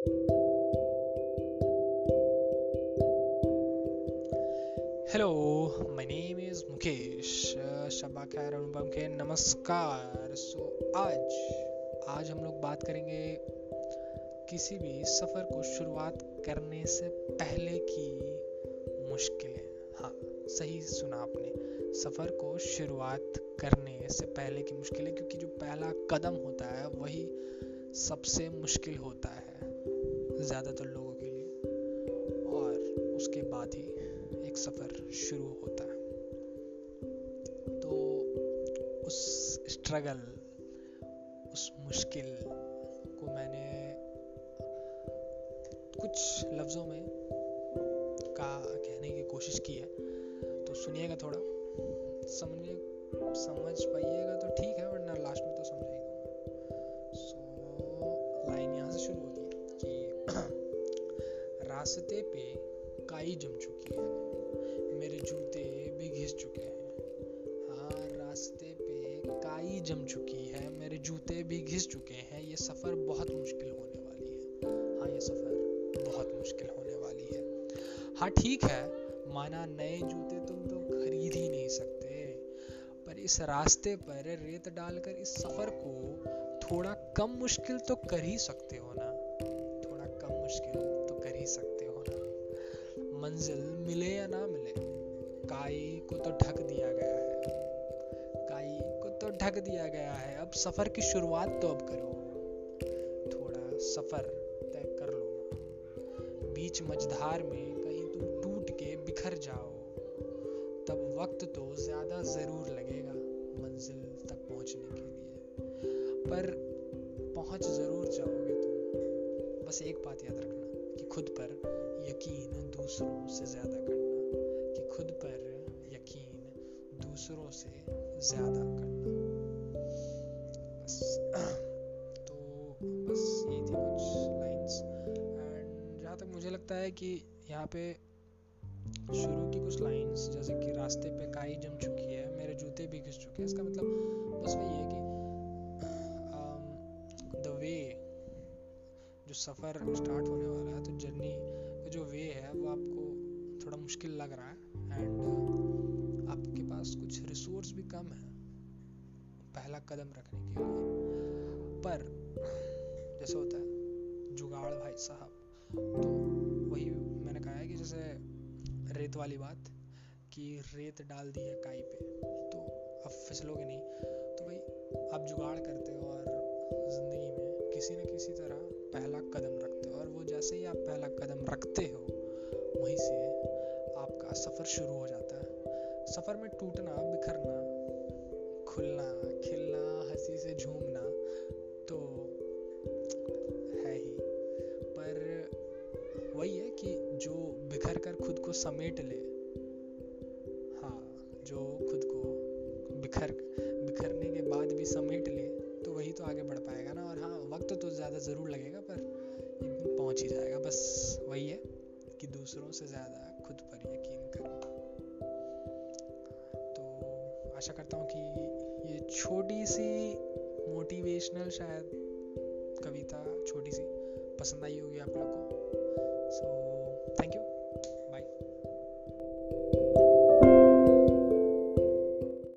Hello my name is Mukesh Shaba खैर अनुपम के नमस्कार सो आज आज हम लोग बात करेंगे किसी भी सफ़र को शुरुआत करने से पहले की मुश्किलें। हाँ सही सुना आपने। सफ़र को शुरुआत करने से पहले की मुश्किलें, क्योंकि जो पहला कदम होता है, वही सबसे मुश्किल होता है। ज़्यादातर लोगों के लिए। और उसके बाद ही एक सफ़र शुरू होता है। तो उस स्ट्रगल उस मुश्किल को मैंने कुछ लफ्ज़ों में का कहने की कोशिश की है। तो सुनिएगा थोड़ा। समझिए समझ पाइएगा तो ठीक है, वरना लास्ट में रास्ते पे काई जम चुकी है। मेरे जूते भी घिस चुके हैं। हाँ रास्ते पे काई जम चुकी है। मेरे जूते भी घिस चुके हैं। ये सफ़र बहुत मुश्किल होने वाली है। हाँ ये सफ़र बहुत मुश्किल होने वाली है। हाँ ठीक है। माना नए जूते तुम तो खरीद ही नहीं सकते। पर इस रास्ते पर रेत डालकर इस सफ़र को थोड़ा कम मुश्किल तो कर ही सकते हो ना? थोड़ा कम मुश्किल। मंजिल मिले या ना मिले, काई को तो ढक दिया गया है। काई को तो ढक दिया गया है। अब सफ़र की शुरुआत तो अब करो। थोड़ा सफ़र तय कर लो। बीच मझधार में कहीं तुम टूट के बिखर जाओ। तब वक्त तो ज़्यादा ज़रूर लगेगा मंजिल तक पहुँचने के लिए। पर पहुँच ज़रूर जाओगे तुम। बस एक बात याद रखना। कि खुद पर यकीन दूसरों से ज़्यादा करना, कि खुद पर यकीन दूसरों से ज़्यादा करना। बस तो बस ये थी कुछ लाइंस एंड जहाँ तक मुझे लगता है कि यहाँ पे शुरू की कुछ लाइंस जैसे कि रास्ते पे काई जम चुकी है, मेरे जूते भी घिस चुके हैं, इसका मतलब बस वही है कि सफ़र स्टार्ट होने वाला है तो जर्नी का जो वे है वो आपको थोड़ा मुश्किल लग रहा है एंड uh, आपके पास कुछ रिसोर्स भी कम है पहला कदम रखने के लिए। पर जैसे होता है जुगाड़ भाई साहब तो वही मैंने कहा है कि जैसे रेत वाली बात कि रेत डाल दी है काई पे तो अब फिसलोगे नहीं। तो भाई आप जुगाड़ करते हो और ज़िंदगी में किसी न किसी तरह पहला कदम रखते हो। और वो जैसे ही आप पहला कदम रखते हो, वहीं से आपका सफ़र शुरू हो जाता है। सफ़र में टूटना, बिखरना, खुलना, खिलना, हँसी से झूमना तो है ही। पर वही है कि जो बिखर कर खुद को समेट ले हाँ जो खुद को बिखर ज़रूर लगेगा, पर एक दिन पहुँच ही जाएगा। बस वही है कि दूसरों से ज़्यादा खुद पर यकीन करो। तो आशा करता हूँ कि ये छोटी सी मोटिवेशनल शायद कविता छोटी सी पसंद आई होगी आप लोग को।